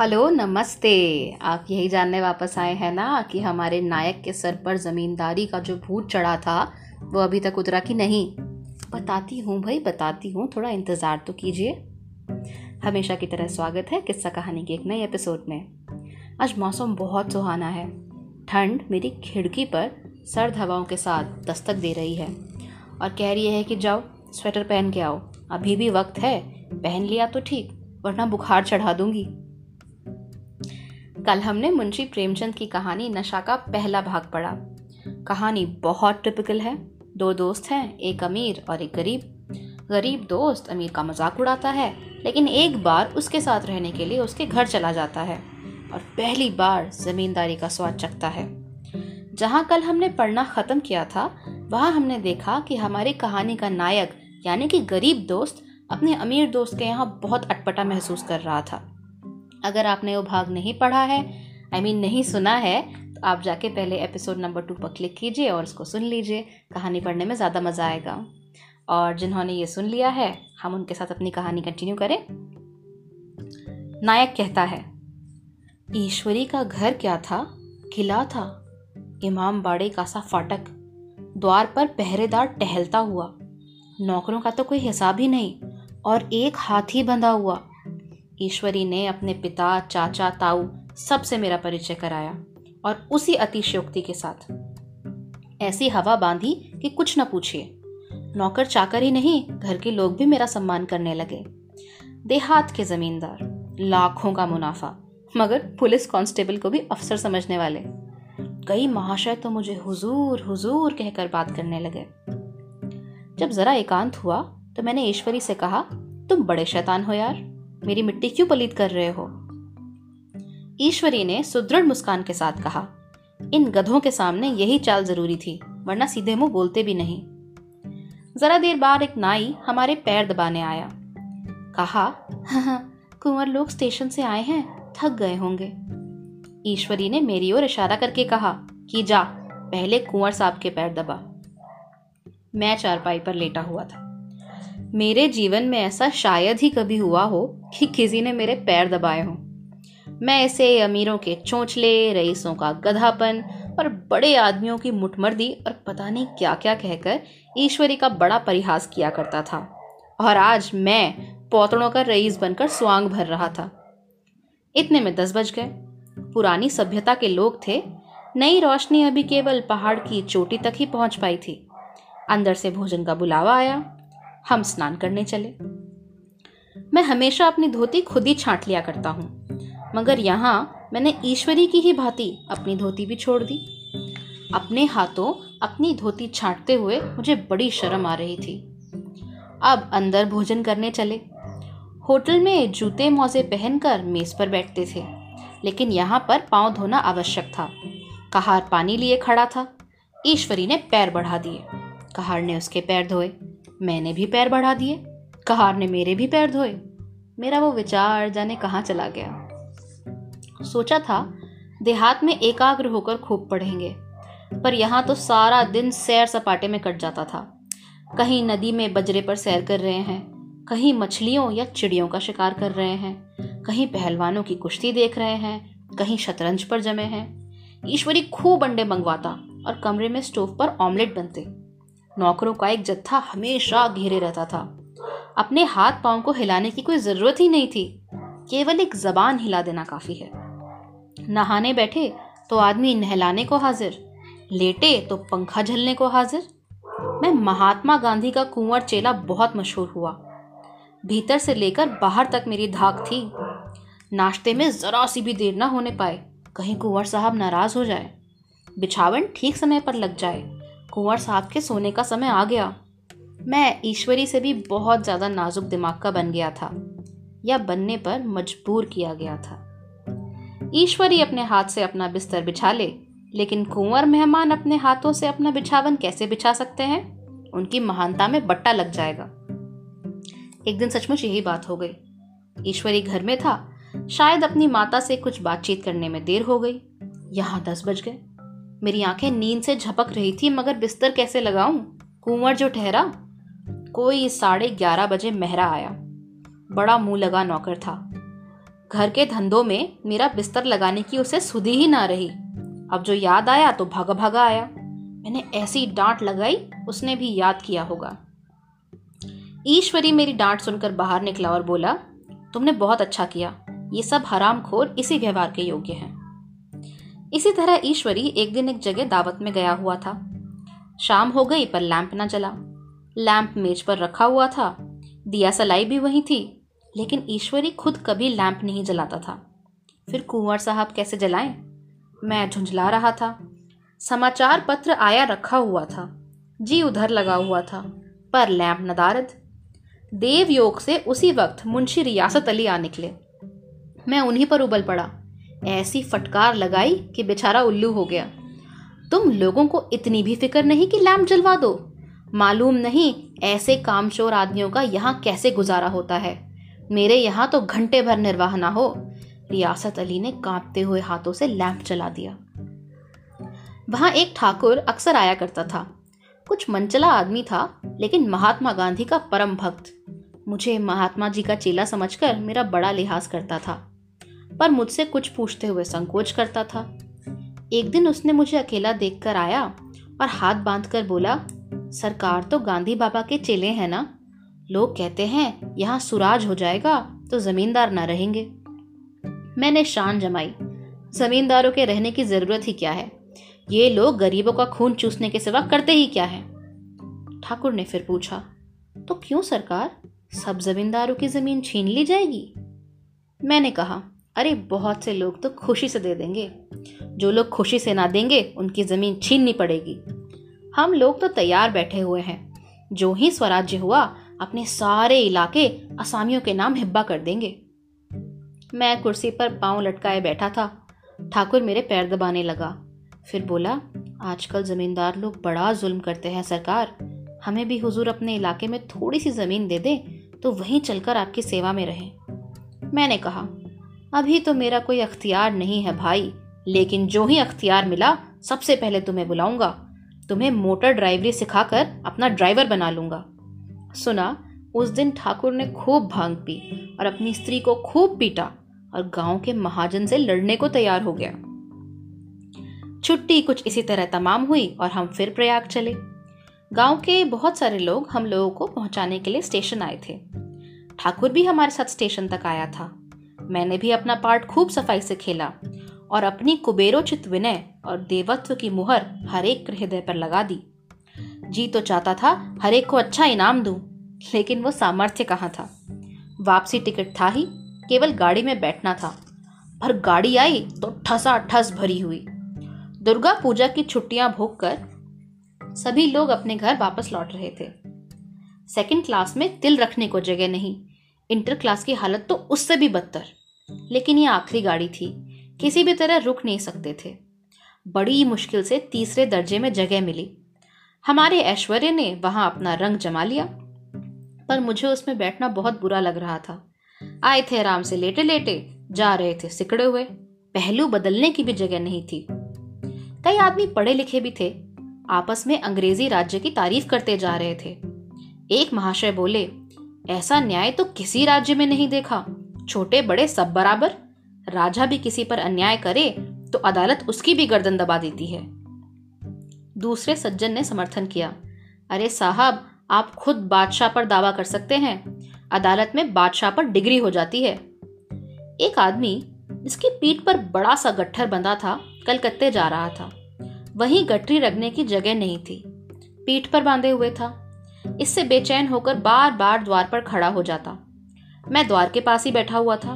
Hello, नमस्ते। आप यही जानने वापस आए हैं ना कि हमारे नायक के सर पर ज़मींदारी का जो भूत चढ़ा था, वो अभी तक उतरा कि नहीं? बताती हूँ भाई, बताती हूँ। थोड़ा इंतज़ार तो कीजिए। हमेशा की तरह स्वागत है किस्सा कहानी के एक नए एपिसोड में। आज मौसम बहुत सुहाना है। ठंड मेरी खिड़की पर सर्द हवाओं के साथ दस्तक दे रही है। और कह रही है कि जाओ, स्वेटर पहन के आओ। अभी भी वक्त है, पहन लिया तो ठीक, वरना बुखार चढ़ा दूँगी। कल हमने मुंशी प्रेमचंद की कहानी नशा का पहला भाग पढ़ा। कहानी बहुत टिपिकल है। दो दोस्त हैं, एक अमीर और एक गरीब। गरीब दोस्त अमीर का मज़ाक उड़ाता है, लेकिन एक बार उसके साथ रहने के लिए उसके घर चला जाता है और पहली बार जमींदारी का स्वाद चखता है। जहाँ कल हमने पढ़ना ख़त्म किया था, वहाँ हमने देखा कि हमारी कहानी का नायक, यानी कि गरीब दोस्त, अपने अमीर दोस्त के यहाँ बहुत अटपटा महसूस कर रहा था। अगर आपने वो भाग नहीं पढ़ा है आई I मीन mean, नहीं सुना है तो आप जाके पहले एपिसोड नंबर टू पर क्लिक कीजिए और उसको सुन लीजिए। कहानी पढ़ने में ज़्यादा मज़ा आएगा। और जिन्होंने ये सुन लिया है हम उनके साथ अपनी कहानी कंटिन्यू करें। नायक कहता है ईश्वरी का घर क्या था? किला था? इमाम बाड़े का सा फाटक। द्वार पर पहरेदार टहलता हुआ। नौकरों का तो कोई हिसाब ही नहीं और एक हाथी बंधा हुआ। ईश्वरी ने अपने पिता, चाचा, ताऊ सबसे मेरा परिचय कराया और उसी अतिशयोक्ति के साथ। ऐसी हवा बांधी कि कुछ न पूछिए। नौकर चाकर ही नहीं, घर के लोग भी मेरा सम्मान करने लगे। देहात के जमींदार, लाखों का मुनाफा, मगर पुलिस कांस्टेबल को भी अफसर समझने वाले। कई महाशय तो मुझे हुजूर हुजूर कहकर बात करने लगे। जब जरा एकांत हुआ तो मैंने ईश्वरी से कहा, तुम बड़े शैतान हो यार। मेरी मिट्टी क्यों पलीत कर रहे हो? ईश्वरी ने सुदृढ़ मुस्कान के साथ कहा, इन गधों के सामने यही चाल ज़रूरी थी, वरना सीधे मुँह बोलते भी नहीं। जरा देर बाद एक नाई हमारे पैर दबाने आया। कहा कुंवर लोग स्टेशन से आए हैं, थक गए होंगे। ईश्वरी ने मेरी ओर इशारा करके कहा, कि जा, पहले कुंवर साहब के पैर दबा। मैं चारपाई पर लेटा हुआ था। मेरे जीवन में ऐसा शायद ही कभी हुआ हो कि किसी ने मेरे पैर दबाए हों। मैं ऐसे अमीरों के चोंचले, रईसों का गधापन और बड़े आदमियों की मुठमर्दी और पता नहीं क्या क्या कहकर ईश्वरी का बड़ा परिहास किया करता था। और आज मैं पौतड़ों का रईस बनकर स्वांग भर रहा था। इतने में दस बज गए। पुरानी सभ्यता के लोग थे। नई रोशनी अभी केवल पहाड़ की चोटी तक ही पहुँच पाई थी। अंदर से भोजन का बुलावा आया। हम स्नान करने चले। मैं हमेशा अपनी धोती खुद ही छांट लिया करता हूँ, मगर यहाँ मैंने ईश्वरी की ही भांति अपनी धोती भी छोड़ दी। अपने हाथों अपनी धोती छांटते हुए मुझे बड़ी शर्म आ रही थी। अब अंदर भोजन करने चले। होटल में जूते मोजे पहनकर मेज पर बैठते थे, लेकिन यहाँ पर पाँव धोना आवश्यक था। कहार पानी लिए खड़ा था। ईश्वरी ने पैर बढ़ा दिए। कहार ने उसके पैर धोए। मैंने भी पैर बढ़ा दिए। कहार ने मेरे भी पैर धोए। मेरा वो विचार जाने कहाँ चला गया। सोचा था, देहात में एकाग्र होकर खूब पढ़ेंगे। पर यहाँ तो सारा दिन सैर सपाटे में कट जाता था। कहीं नदी में बजरे पर सैर कर रहे हैं, कहीं मछलियों या चिड़ियों का शिकार कर रहे हैं, कहीं पहलवानों की कुश्ती देख रहे हैं, कहीं शतरंज पर जमे हैं। ईश्वरी खूब अंडे मंगवाता और कमरे में स्टोव पर ऑमलेट बनते। नौकरों का एक जत्था हमेशा घेरे रहता था। अपने हाथ पाँव को हिलाने की कोई ज़रूरत ही नहीं थी। केवल एक जबान हिला देना काफ़ी है। नहाने बैठे तो आदमी नहलाने को हाजिर, लेटे तो पंखा झलने को हाजिर। मैं महात्मा गांधी का कुंवर चेला बहुत मशहूर हुआ। भीतर से लेकर बाहर तक मेरी धाक थी। नाश्ते में जरा सी भी देर ना होने पाए। कहीं कुंवर साहब नाराज़ हो जाए। बिछावन ठीक समय पर लग जाए। कुंवर साहब के सोने का समय आ गया। मैं ईश्वरी से भी बहुत ज़्यादा नाजुक दिमाग का बन गया था, या बनने पर मजबूर किया गया था। ईश्वरी अपने हाथ से अपना बिस्तर बिछा ले, लेकिन कुंवर मेहमान अपने हाथों से अपना बिछावन कैसे बिछा सकते हैं? उनकी महानता में बट्टा लग जाएगा। एक दिन सचमुच यही बात हो गई। ईश्वरी घर में था, शायद अपनी माता से कुछ बातचीत करने में देर हो गई। यहाँ दस बज गए। मेरी आँखें नींद से झपक रही थी, मगर बिस्तर कैसे लगाऊँ? कुंवर जो ठहरा, कोई साढ़े ग्यारह बजे मेहरा आया। बड़ा मुँह लगा नौकर था। घर के धंधों में मेरा बिस्तर लगाने की उसे सुधी ही ना रही। अब जो याद आया तो भागा भागा आया। मैंने ऐसी डांट लगाई, उसने भी याद किया होगा। ईश्वरी मेरी डांट सुनकर बाहर निकला और बोला, तुमने बहुत अच्छा किया। ये सब हराम खोर इसी व्यवहार के योग्य हैं। इसी तरह ईश्वरी एक दिन एक जगह दावत में गया हुआ था। शाम हो गई पर लैंप ना जला। लैंप मेज पर रखा हुआ था। दिया सलाई भी वही थी, लेकिन ईश्वरी खुद कभी लैंप नहीं जलाता था। फिर कुंवर साहब कैसे जलाएँ? मैं झुंझला रहा था। समाचार पत्र आया रखा हुआ था। जी उधर लगा हुआ था, पर लैंप नदारद। देव योग से उसी वक्त मुंशी रियासत अली आ निकले। मैं उन्हीं पर उबल पड़ा। ऐसी फटकार लगाई कि बेचारा उल्लू हो गया। तुम लोगों को इतनी भी फ़िक्र नहीं कि लैंप जलवा दो। मालूम नहीं ऐसे कामचोर आदमियों का यहाँ कैसे गुजारा होता है। मेरे यहाँ तो घंटे भर निर्वाह ना हो। रियासत अली ने कांपते हुए हाथों से लैंप जला दिया। वहाँ एक ठाकुर अक्सर आया करता था। कुछ मनचला आदमी था, लेकिन महात्मा गांधी का परम भक्त। मुझे महात्मा जी का चेला समझकर मेरा बड़ा लिहाज करता था। पर मुझसे कुछ पूछते हुए संकोच करता था। एक दिन उसने मुझे अकेला देखकर आया और हाथ बांधकर बोला, सरकार तो गांधी बाबा के चेले हैं ना? लोग कहते हैं, यहाँ सुराज हो जाएगा तो जमींदार ना रहेंगे। मैंने शान जमाई। जमींदारों के रहने की ज़रूरत ही क्या है? ये लोग गरीबों का खून चूसने के सिवा करते ही क्या है? ठाकुर ने फिर पूछा तो क्यों सरकार? सब जमींदारों की ज़मीन छीन ली जाएगी? मैंने कहा अरे बहुत से लोग तो खुशी से दे देंगे। जो लोग खुशी से ना देंगे उनकी ज़मीन छीननी पड़ेगी। हम लोग तो तैयार बैठे हुए हैं। जो ही स्वराज्य हुआ अपने सारे इलाके असामियों के नाम हिब्बा कर देंगे। मैं कुर्सी पर पाँव लटकाए बैठा था। ठाकुर मेरे पैर दबाने लगा। फिर बोला आजकल ज़मींदार लोग बड़ा जुल्म करते हैं सरकार। हमें भी हुजूर अपने इलाके में थोड़ी सी ज़मीन दे दे तो वहीं चलकर आपकी सेवा में रहें। मैंने कहा अभी तो मेरा कोई अख्तियार नहीं है भाई, लेकिन जो ही अख्तियार मिला, सबसे पहले तुम्हें बुलाऊँगा। तुम्हें मोटर ड्राइवरी सिखाकर अपना ड्राइवर बना लूँगा। सुना, उस दिन ठाकुर ने खूब भाँग पी और अपनी स्त्री को खूब पीटा और गाँव के महाजन से लड़ने को तैयार हो गया। छुट्टी कुछ इसी तरह तमाम हुई और हम फिर प्रयाग चले। गाँव के बहुत सारे लोग हम लोगों को पहुँचाने के लिए स्टेशन आए थे। ठाकुर भी हमारे साथ स्टेशन तक आया था। मैंने भी अपना पार्ट खूब सफ़ाई से खेला और अपनी कुबेरोचित विनय और देवत्व की मुहर हर एक हृदय पर लगा दी। जी तो चाहता था हर एक को अच्छा इनाम दूँ, लेकिन वो सामर्थ्य कहाँ था? वापसी टिकट था ही केवल गाड़ी में बैठना था। पर गाड़ी आई तो ठसा ठस भरी हुई। दुर्गा पूजा की छुट्टियाँ भोग कर सभी लोग अपने घर वापस लौट रहे थे। सेकंड क्लास में तिल रखने को जगह नहीं। इंटर क्लास की हालत तो उससे भी बदतर। लेकिन ये आखिरी गाड़ी थी। किसी भी तरह रुक नहीं सकते थे। बड़ी मुश्किल से तीसरे दर्जे में जगह मिली। हमारे ऐश्वर्य ने वहाँ अपना रंग जमा लिया, पर मुझे उसमें बैठना बहुत बुरा लग रहा था। आए थे आराम से लेटे लेटे जा रहे थे सिकड़े हुए। पहलू बदलने की भी जगह नहीं थी। कई आदमी पढ़े लिखे भी थे। आपस में अंग्रेज़ी राज्य की तारीफ़ करते जा रहे थे। एक महाशय बोले, ऐसा न्याय तो किसी राज्य में नहीं देखा। छोटे बड़े सब बराबर। राजा भी किसी पर अन्याय करे तो अदालत उसकी भी गर्दन दबा देती है। दूसरे सज्जन ने समर्थन किया। अरे साहब, आप खुद बादशाह पर दावा कर सकते हैं। अदालत में बादशाह पर डिग्री हो जाती है। एक आदमी जिसकी पीठ पर बड़ा सा गट्ठर बंधा था, कलकत्ते जा रहा था। वहीं गठरी रखने की जगह नहीं थी। पीठ पर बांधे हुए था। इससे बेचैन होकर बार बार द्वार पर खड़ा हो जाता। मैं द्वार के पास ही बैठा हुआ था।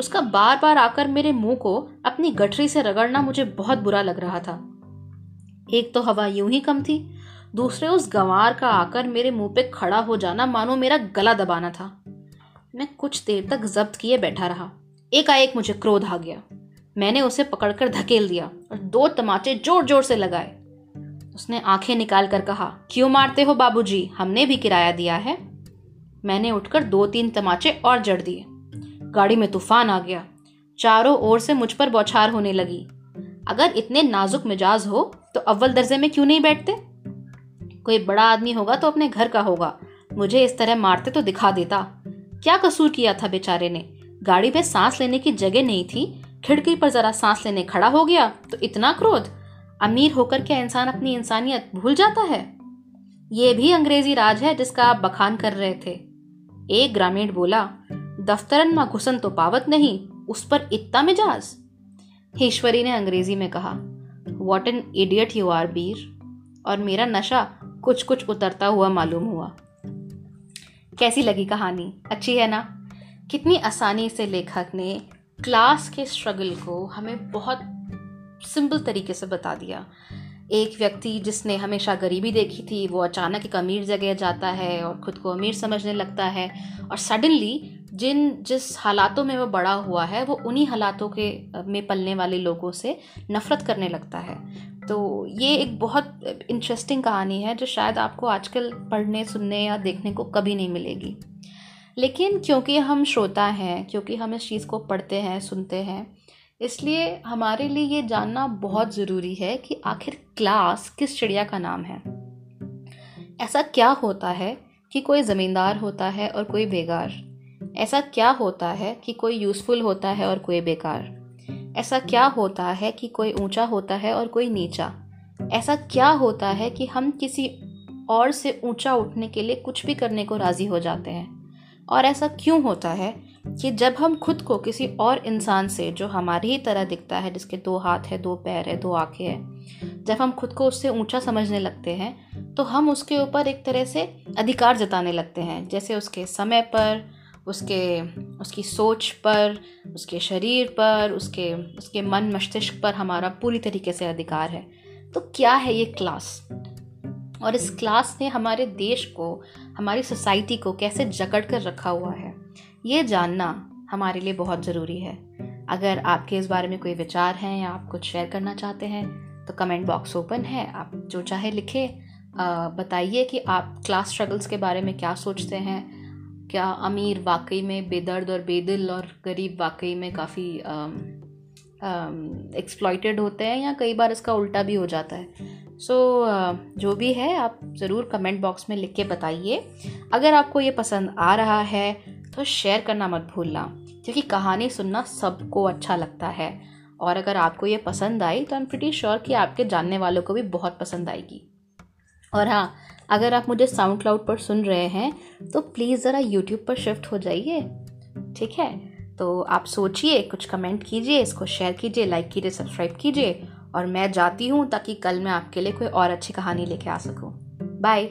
उसका बार बार आकर मेरे मुँह को अपनी गठरी से रगड़ना मुझे बहुत बुरा लग रहा था। एक तो हवा यूँ ही कम थी, दूसरे उस गंवार का आकर मेरे मुँह पे खड़ा हो जाना मानो मेरा गला दबाना था। मैं कुछ देर तक जब्त किए बैठा रहा। एकाएक मुझे क्रोध आ गया। मैंने उसे पकड़कर धकेल दिया और दो तमाचे ज़ोर ज़ोर से लगाए। उसने आँखें निकाल कर कहा, क्यों मारते हो बाबूजी? हमने भी किराया दिया है। मैंने उठकर दो तीन तमाचे और जड़ दिए। गाड़ी में तूफ़ान आ गया। चारों ओर से मुझ पर बौछार होने लगी। अगर इतने नाजुक मिजाज हो तो अव्वल दर्जे में क्यों नहीं बैठते? कोई बड़ा आदमी होगा तो अपने घर का होगा। मुझे इस तरह मारते तो दिखा देता। क्या कसूर किया था बेचारे ने? गाड़ी में सांस लेने की जगह नहीं थी। खिड़की पर जरा सांस लेने खड़ा हो गया तो इतना क्रोध? अमीर होकर क्या इंसान अपनी इंसानियत भूल जाता है? ये भी अंग्रेज़ी राज है जिसका आप बखान कर रहे थे। एक ग्रामीण बोला, दफ्तरन में घुसन तो पावत नहीं, उस पर इतना मिजाज? ईश्वरी ने अंग्रेज़ी में कहा what an idiot you are बीर और मेरा नशा कुछ कुछ उतरता हुआ मालूम हुआ। कैसी लगी कहानी? अच्छी है ना? कितनी आसानी से लेखक ने क्लास के स्ट्रगल को हमें बहुत सिंपल तरीके से बता दिया। एक व्यक्ति जिसने हमेशा गरीबी देखी थी, वो अचानक एक अमीर जगह जाता है और ख़ुद को अमीर समझने लगता है और सडनली जिन, जिस हालातों में वो बड़ा हुआ है, वो उन्हीं हालातों के में पलने वाले लोगों से नफ़रत करने लगता है। तो ये एक बहुत इंटरेस्टिंग कहानी है जो शायद आपको आजकल पढ़ने, सुनने या देखने को कभी नहीं मिलेगी। लेकिन क्योंकि हम श्रोता हैं, क्योंकि हम इस चीज़ को पढ़ते हैं, सुनते हैं इसलिए हमारे लिए ये जानना बहुत ज़रूरी है कि आखिर क्लास किस चिड़िया का नाम है। ऐसा क्या होता है कि कोई ज़मींदार होता है और कोई बेगार ऐसा क्या होता है कि कोई यूज़फुल होता है और कोई बेकार? ऐसा क्या होता है कि कोई ऊँचा होता है और कोई नीचा? ऐसा क्या होता है कि हम किसी और से ऊँचा उठने के लिए कुछ भी करने को राज़ी हो जाते हैं? और ऐसा क्यों होता है कि जब हम खुद को किसी और इंसान से, जो हमारी ही तरह दिखता है, जिसके दो हाथ है, दो पैर है, दो आँखें हैं, जब हम खुद को उससे ऊँचा समझने लगते हैं तो हम उसके ऊपर एक तरह से अधिकार जताने लगते हैं। जैसे उसके समय पर, उसके, उसकी सोच पर, उसके शरीर पर, उसके उसके मन मस्तिष्क पर हमारा पूरी तरीके से अधिकार है। तो क्या है ये क्लास और इस क्लास ने हमारे देश को, हमारी सोसाइटी को कैसे जकड़ कर रखा हुआ है? ये जानना हमारे लिए बहुत ज़रूरी है। अगर आपके इस बारे में कोई विचार हैं या आप कुछ शेयर करना चाहते हैं तो कमेंट बॉक्स ओपन है। आप जो चाहे लिखें। बताइए कि आप क्लास स्ट्रगल्स के बारे में क्या सोचते हैं। क्या अमीर वाकई में बेदर्द और बेदिल और गरीब वाकई में काफ़ी एक्सप्लॉयटेड होते हैं या कई बार इसका उल्टा भी हो जाता है? सो so, जो भी है आप ज़रूर कमेंट बॉक्स में लिख के बताइए। अगर आपको ये पसंद आ रहा है तो शेयर करना मत भूलना, क्योंकि कहानी सुनना सबको अच्छा लगता है। और अगर आपको ये पसंद आई तो आई एम प्रिटी श्योर कि आपके जानने वालों को भी बहुत पसंद आएगी। और हाँ अगर आप मुझे साउंड क्लाउड पर सुन रहे हैं तो प्लीज़ ज़रा यूट्यूब पर शिफ्ट हो जाइए। ठीक है? तो आप सोचिए, कुछ कमेंट कीजिए, इसको शेयर कीजिए लाइक कीजिए सब्सक्राइब कीजिए। और मैं जाती हूँ ताकि कल मैं आपके लिए कोई और अच्छी कहानी लेके आ सकूँ। बाय